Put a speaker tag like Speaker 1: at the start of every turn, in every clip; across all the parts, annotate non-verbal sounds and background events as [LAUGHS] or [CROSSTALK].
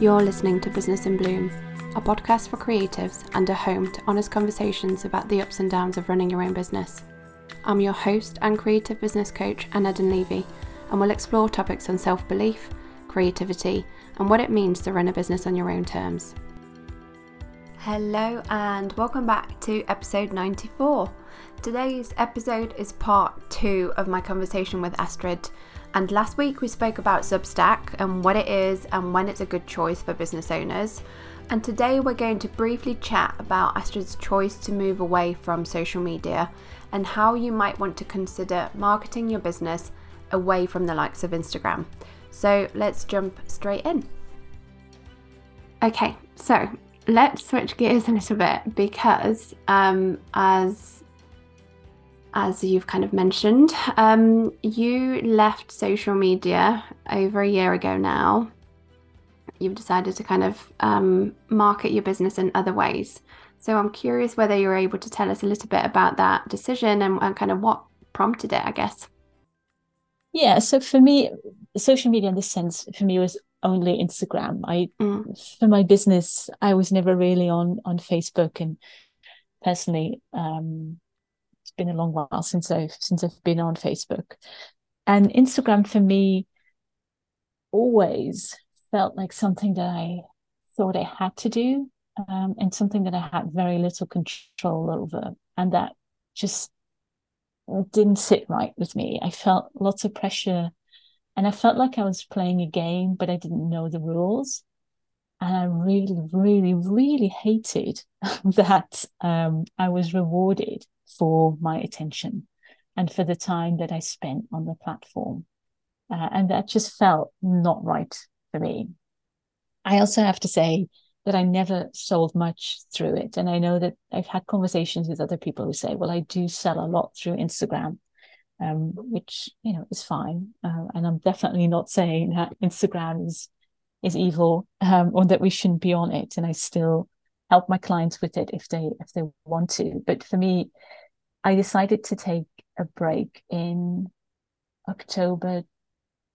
Speaker 1: You're listening to Business in Bloom, a podcast for creatives and a home to honest conversations about the ups and downs of running your own business. I'm your host and creative business coach, Anna Levy, and we'll explore topics on self belief, creativity, and what it means to run a business on your own terms. Hello, and welcome back to episode 94. Today's episode is part two of my conversation with Astrid. And last week we spoke about Substack and what it is and when it's a good choice for business owners. And today we're going to briefly chat about Astrid's choice to move away from social media and how you might want to consider marketing your business away from the likes of Instagram. So let's jump straight in. Okay, so let's switch gears a little bit because um, as as you've kind of mentioned. Um, you left social media over a year ago now. You've decided to kind of um, market your business in other ways. So I'm curious whether you're able to tell us a little bit about that decision and, and kind of what prompted it, I guess.
Speaker 2: Yeah, so for me, social media in this sense, for me was only Instagram. I mm. for my business, I was never really on on Facebook and personally um been a long while since I've since I've been on Facebook. And Instagram for me always felt like something that I thought I had to do um, and something that I had very little control over. And that just didn't sit right with me. I felt lots of pressure and I felt like I was playing a game, but I didn't know the rules. And I really, really, really hated [LAUGHS] that um, I was rewarded for my attention and for the time that I spent on the platform. Uh, and that just felt not right for me. I also have to say that I never sold much through it. And I know that I've had conversations with other people who say, well, I do sell a lot through Instagram. Um, which you know is fine, uh, and I'm definitely not saying that Instagram is is evil um, or that we shouldn't be on it. And I still help my clients with it if they if they want to. But for me, I decided to take a break in October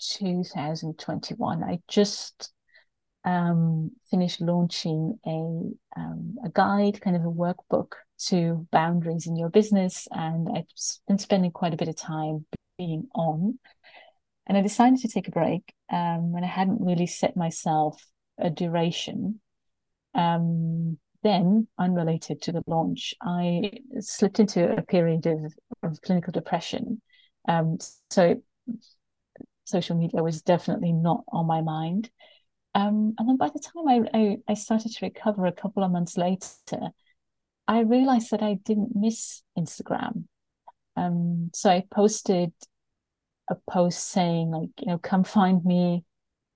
Speaker 2: 2021. I just um, finished launching a um, a guide, kind of a workbook to boundaries in your business, and I've been spending quite a bit of time being on. And I decided to take a break um, when I hadn't really set myself a duration. Um, then, unrelated to the launch, I slipped into a period of, of clinical depression. Um, so, social media was definitely not on my mind. Um, and then by the time I, I, I started to recover a couple of months later, I realized that I didn't miss Instagram. Um, so I posted a post saying, like, you know, come find me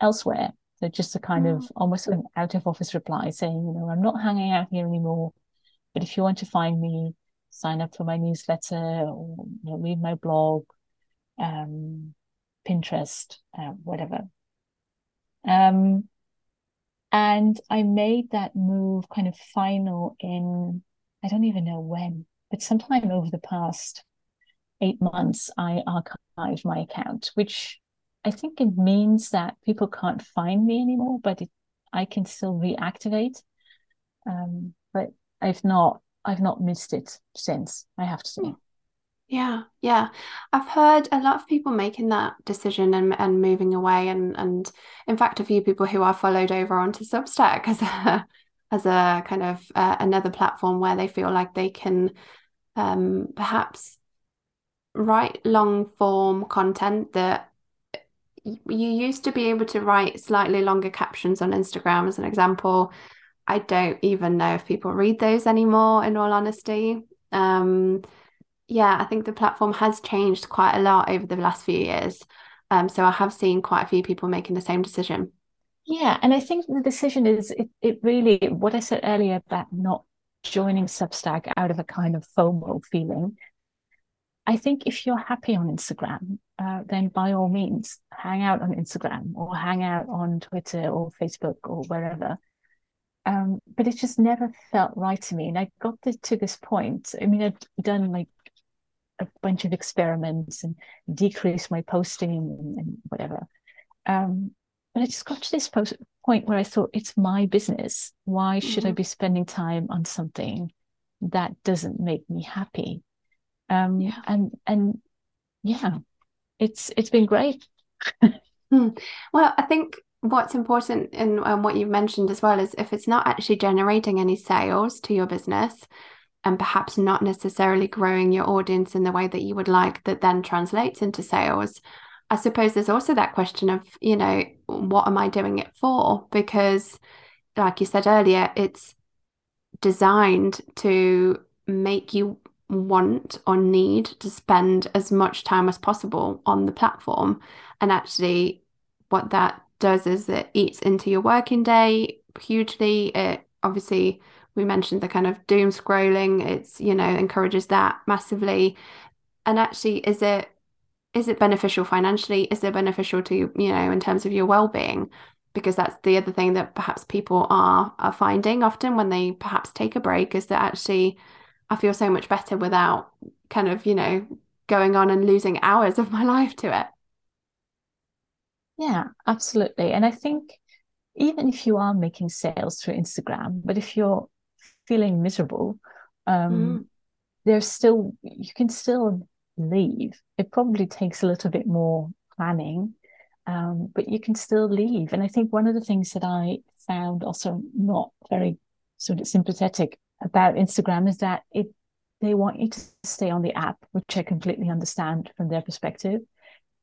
Speaker 2: elsewhere. So just a kind of almost an out of office reply saying, you know, I'm not hanging out here anymore. But if you want to find me, sign up for my newsletter or you know, read my blog, um, Pinterest, uh, whatever. Um, and I made that move kind of final in, I don't even know when, but sometime over the past eight months, I archived my account, which I think it means that people can't find me anymore, but it, I can still reactivate. Um, but I've not, I've not missed it since. I have to say. Hmm.
Speaker 1: Yeah, yeah. I've heard a lot of people making that decision and, and moving away, and and in fact, a few people who I followed over onto Substack as a [LAUGHS] as a kind of uh, another platform where they feel like they can um, perhaps write long form content that you used to be able to write slightly longer captions on Instagram, as an example. I don't even know if people read those anymore, in all honesty. Um, yeah, I think the platform has changed quite a lot over the last few years. Um, so I have seen quite a few people making the same decision.
Speaker 2: Yeah, and I think the decision is it, it really what I said earlier about not joining Substack out of a kind of FOMO feeling. I think if you're happy on Instagram, uh, then by all means, hang out on Instagram or hang out on Twitter or Facebook or wherever. Um, but it just never felt right to me. And I got to, to this point. I mean, I've done like a bunch of experiments and decreased my posting and, and whatever. Um, but I just got to this post, point where I thought it's my business. Why should mm-hmm. I be spending time on something that doesn't make me happy? Um, yeah. and and yeah, it's it's been great.
Speaker 1: Hmm. Well, I think what's important and um, what you've mentioned as well is if it's not actually generating any sales to your business and perhaps not necessarily growing your audience in the way that you would like that then translates into sales i suppose there's also that question of you know what am i doing it for because like you said earlier it's designed to make you want or need to spend as much time as possible on the platform and actually what that does is it eats into your working day hugely. It obviously we mentioned the kind of doom scrolling. It's you know encourages that massively. And actually, is it is it beneficial financially? Is it beneficial to you know in terms of your well being? Because that's the other thing that perhaps people are are finding often when they perhaps take a break is that actually I feel so much better without kind of you know going on and losing hours of my [LAUGHS] life to it.
Speaker 2: Yeah, absolutely. And I think even if you are making sales through Instagram, but if you're feeling miserable, um, mm. there's still, you can still leave. It probably takes a little bit more planning, um, but you can still leave. And I think one of the things that I found also not very sort of sympathetic about Instagram is that it they want you to stay on the app, which I completely understand from their perspective.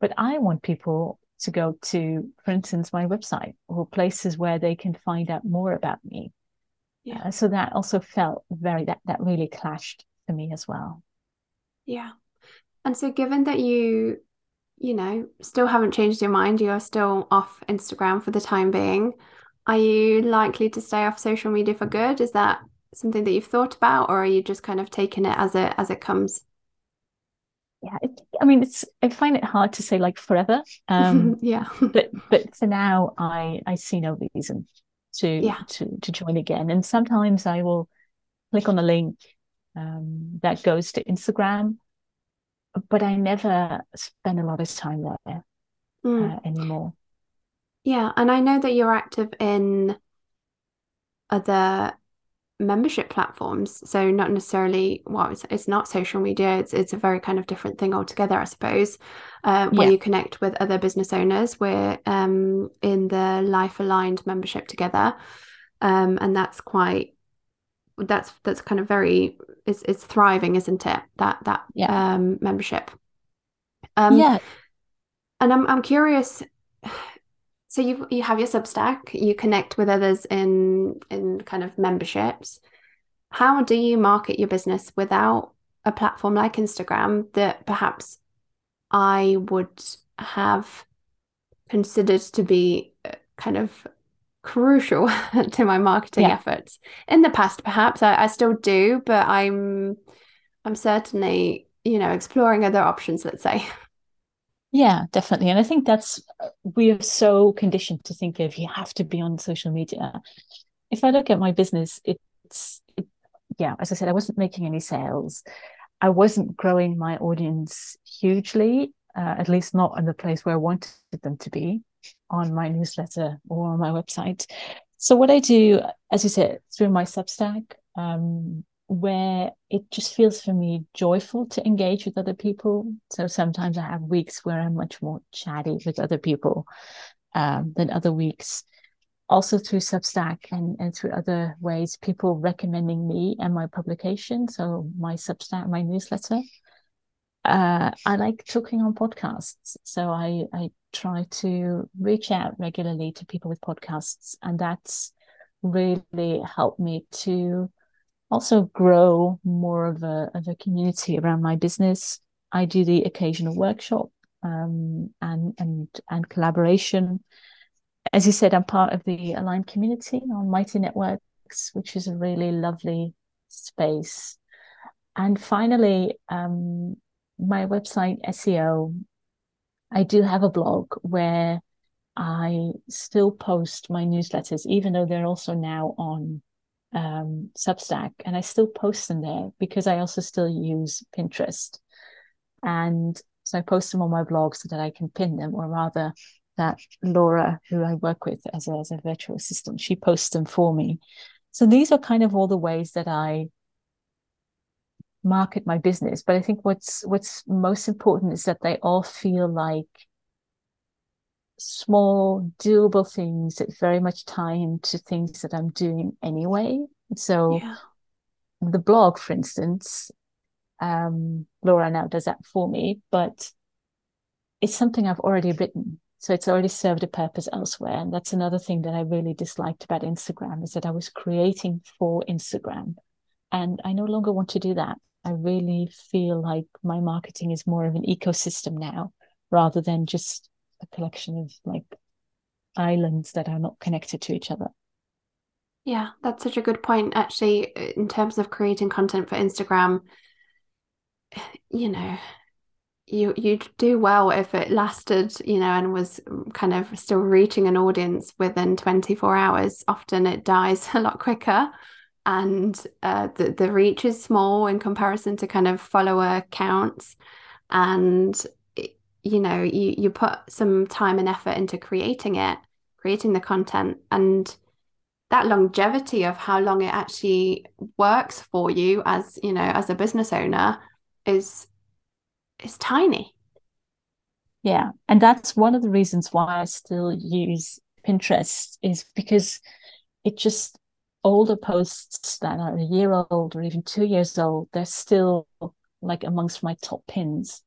Speaker 2: But I want people to go to, for instance, my website or places where they can find out more about me. Yeah. Uh, so that also felt very that that really clashed for me as well.
Speaker 1: Yeah. And so given that you you know still haven't changed your mind, you're still off Instagram for the time being, are you likely to stay off social media for good? Is that something that you've thought about or are you just kind of taking it as it as it comes?
Speaker 2: yeah it, i mean it's i find it hard to say like forever um [LAUGHS]
Speaker 1: yeah [LAUGHS]
Speaker 2: but but for now i i see no reason to yeah. to to join again and sometimes i will click on a link um that goes to instagram but i never spend a lot of time there mm. uh, anymore
Speaker 1: yeah and i know that you're active in other membership platforms so not necessarily well it's, it's not social media it's it's a very kind of different thing altogether i suppose uh, where yeah. you connect with other business owners we're um, in the life aligned membership together um, and that's quite that's that's kind of very it's it's thriving isn't it that that yeah. um, membership
Speaker 2: um, yeah
Speaker 1: and i'm i'm curious so you you have your substack you connect with others in in kind of memberships. How do you market your business without a platform like instagram that perhaps i would have considered to be uh, kind of crucial [LAUGHS] to my marketing yeah. efforts? In the past perhaps. I, I still do but i'm i'm certainly you know exploring other options let's say [LAUGHS]
Speaker 2: Yeah, definitely. And I think that's, we are so conditioned to think of you have to be on social media. If I look at my business, it's, it, yeah, as I said, I wasn't making any sales. I wasn't growing my audience hugely, uh, at least not in the place where I wanted them to be on my newsletter or on my website. So what I do, as you said, through my Substack, um, where it just feels for me joyful to engage with other people. So sometimes I have weeks where I'm much more chatty with other people um, than other weeks. Also through Substack and, and through other ways, people recommending me and my publication. So my Substack, my newsletter. Uh, I like talking on podcasts. So I, I try to reach out regularly to people with podcasts. And that's really helped me to also grow more of a, of a community around my business. I do the occasional workshop um, and and and collaboration. As you said, I'm part of the Aligned community on Mighty Networks, which is a really lovely space. And finally, um, my website SEO. I do have a blog where I still post my newsletters, even though they're also now on um, Substack, and I still post them there because I also still use Pinterest. And so I post them on my blog so that I can pin them, or rather, that Laura, who I work with as a, as a virtual assistant, she posts them for me. So these are kind of all the ways that I market my business. But I think what's what's most important is that they all feel like small, doable things that very much tie into things that I'm doing anyway. So yeah. the blog, for instance, um, Laura now does that for me, but it's something I've already written. So it's already served a purpose elsewhere. And that's another thing that I really disliked about Instagram is that I was creating for Instagram. And I no longer want to do that. I really feel like my marketing is more of an ecosystem now rather than just a collection of like islands that are not connected to each other.
Speaker 1: Yeah, that's such a good point. Actually, in terms of creating content for Instagram, you know, you you'd do well if it lasted, you know, and was kind of still reaching an audience within 24 hours. Often it dies [LAUGHS] a lot quicker and uh, the, the reach is small in comparison to kind of follower counts and you know you you put some time and effort into creating it creating the content and that longevity of how long it actually works for you as you know as a business owner is is tiny.
Speaker 2: Yeah and that's one of the reasons why i still use pinterest is because it just older posts that are a year old or even two years old they're still like amongst my top pins.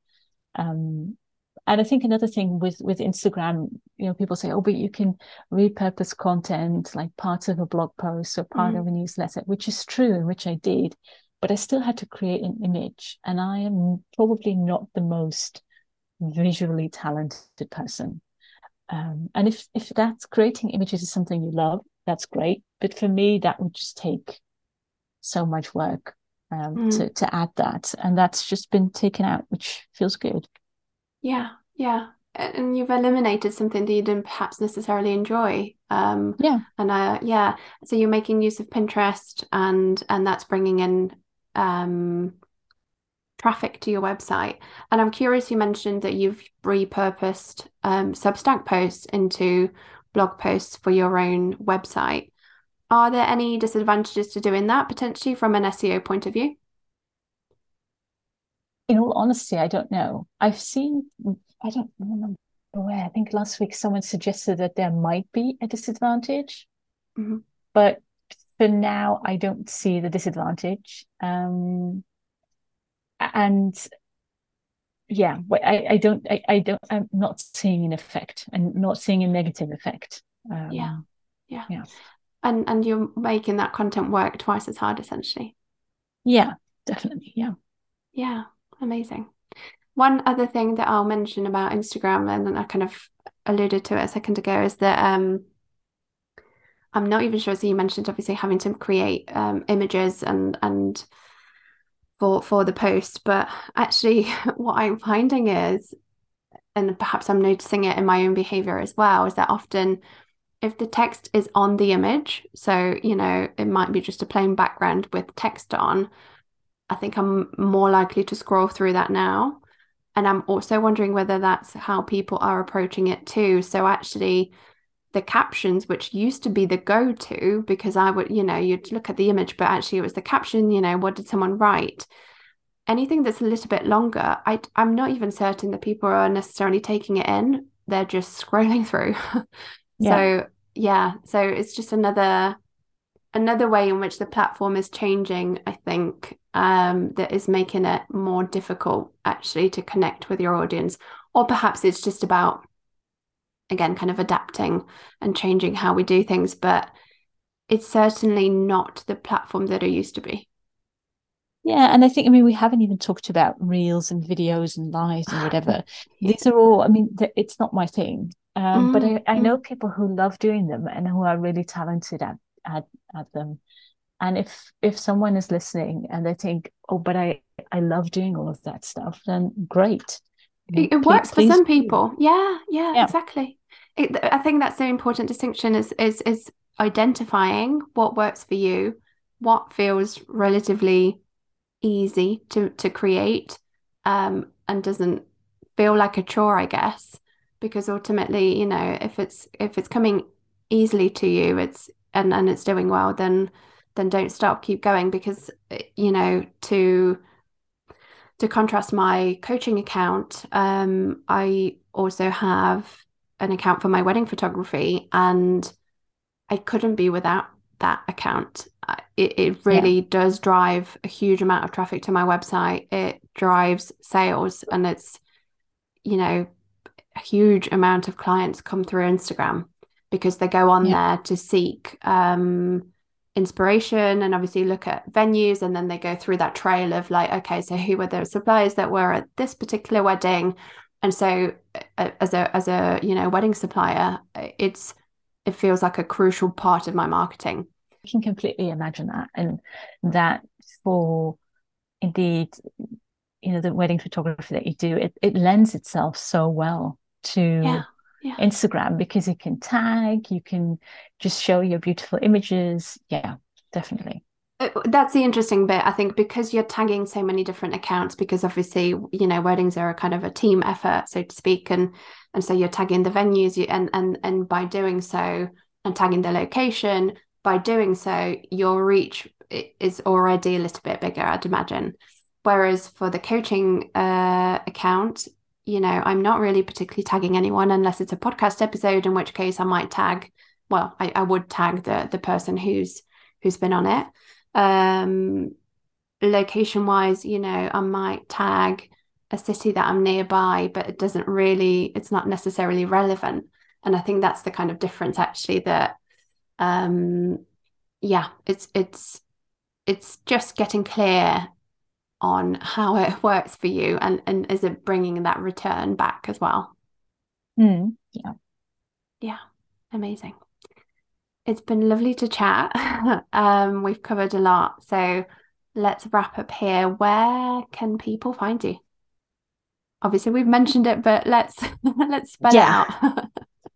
Speaker 2: Um, and I think another thing with with Instagram, you know, people say, oh, but you can repurpose content like part of a blog post or part mm. of a newsletter, which is true, and which I did, but I still had to create an image, and I am probably not the most visually talented person. Um, and if if that's creating images is something you love, that's great. But for me, that would just take so much work um, mm. to to add that, and that's just been taken out, which feels good.
Speaker 1: Yeah, yeah. And you've eliminated something that you didn't perhaps necessarily enjoy. Um,
Speaker 2: yeah.
Speaker 1: And uh, yeah, so you're making use of Pinterest, and and that's bringing in um, traffic to your website. And I'm curious, you mentioned that you've repurposed um, Substack posts into blog posts for your own website. Are there any disadvantages to doing that potentially from an SEO point of view?
Speaker 2: In all honesty, I don't know. I've seen, I don't remember where, I think last week someone suggested that there might be a disadvantage. Mm-hmm. But for now, I don't see the disadvantage. Um, and yeah, I, I don't, I, I don't, I'm not seeing an effect and not seeing a negative effect.
Speaker 1: Um, yeah. Yeah. Yeah. And, and you're making that content work twice as hard essentially.
Speaker 2: Yeah, definitely. Yeah.
Speaker 1: Yeah. Amazing. One other thing that I'll mention about Instagram, and I kind of alluded to it a second ago, is that um, I'm not even sure. So you mentioned obviously having to create um, images and and for for the post, but actually, [LAUGHS] what I'm finding is, and perhaps I'm noticing it in my own behavior as well, is that often if the text is on the image, so you know it might be just a plain background with text on, I think I'm more likely to scroll through that now. And I'm also wondering whether that's how people are approaching it too. So actually, the captions, which used to be the go to, because I would, you know, you'd look at the image, but actually it was the caption, you know, what did someone write? Anything that's a little bit longer, I, I'm not even certain that people are necessarily taking it in. They're just [LAUGHS] scrolling through. yeah. So, yeah. So it's just another another way in which the platform is changing, I think, um, that is making it more difficult actually to connect with your audience. Or perhaps it's just about, again, kind of adapting and changing how we do things. But it's certainly not the platform that it used to be.
Speaker 2: Yeah, and I think I mean we haven't even talked about reels and videos and lives and whatever. [LAUGHS] These are all. I mean, it's not my thing, um, mm-hmm. but I, I know people who love doing them and who are really talented at at, at them and if if someone is listening and they think oh but i i love doing all of that stuff then great.
Speaker 1: It, works for some people. Yeah, yeah, yeah. exactly. It, i think that's the important distinction is is is identifying what works for you what feels relatively easy to to create um and doesn't feel like a chore i guess. Because ultimately, you know, if it's if it's coming easily to you, it's and and it's doing well, then then don't stop, keep going because you know to to contrast my coaching account, um, I also have an account for my wedding photography, and I couldn't be without that account. It, it really yeah. does drive a huge amount of traffic to my website. It drives sales, and it's, you know, a huge amount of clients come through Instagram because they go on yeah. there to seek um, inspiration and obviously look at venues and then they go through that trail of like okay so who were the suppliers that were at this particular wedding? And so uh, as a as a you know wedding supplier it's it feels like a crucial part of my marketing.
Speaker 2: I can completely imagine that and that for indeed you know the wedding photography that you do it, it lends itself so well to yeah yeah. Instagram because you can tag, you can just show your beautiful images. Yeah, definitely.
Speaker 1: Uh, that's the interesting bit, I think, because you're tagging so many different accounts. Because obviously, you know, weddings are a kind of a team effort, so to speak, and and so you're tagging the venues, you, and and and by doing so, and tagging the location, by doing so, your reach is already a little bit bigger, I'd imagine. Whereas for the coaching uh, account, you know, I'm not really particularly tagging anyone unless it's a podcast episode, in which case I might tag, well, I, I would tag the the person who's who's been on it. Um, location wise, you know, I might tag a city that I'm nearby, but it doesn't really, it's not necessarily relevant. And I think that's the kind of difference actually that um yeah, it's it's it's just getting clear on how it [LAUGHS] works for you and and is it bringing that return back as well?
Speaker 2: Mm, yeah.
Speaker 1: Yeah amazing. It's been lovely to chat. [LAUGHS] Um we've covered a lot so let's wrap up here. Where can people find you? Obviously we've mentioned it but let's [LAUGHS] let's spell yeah. it out.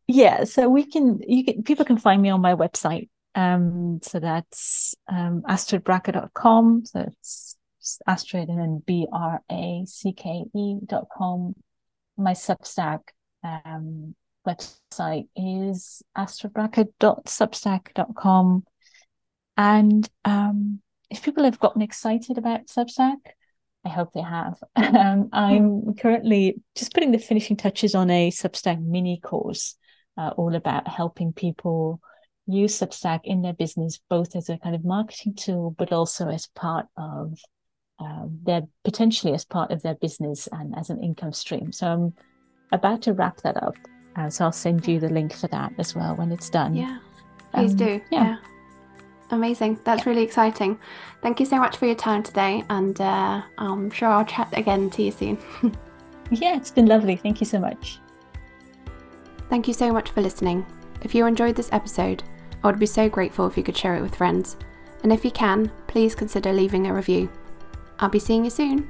Speaker 2: Yeah so we can you can people can find me on my website. Um so that's um astridbracke.com so it's Astrid and then B R A C K E dot com. My Substack um, website is astridbracke.substack.com. And um, if people have gotten excited about Substack, I hope they have. [LAUGHS] Um, I'm currently just putting the finishing touches on a Substack mini course, uh, all about helping people use Substack in their business, both as a kind of marketing tool, but also as part of um, they're potentially as part of their business and as an income stream. So I'm about to wrap that up. Uh, so I'll send you the link for that as well when it's done.
Speaker 1: Yeah, please um, do. Yeah. yeah. Amazing. That's yeah. really exciting. Thank you so much for your time today. And uh, I'm sure I'll chat again to you soon. [LAUGHS]
Speaker 2: yeah, it's been lovely. Thank you so much.
Speaker 1: Thank you so much for listening. If you enjoyed this episode, I would be so grateful if you could share it with friends. And if you can, please consider leaving a review. I'll be seeing you soon.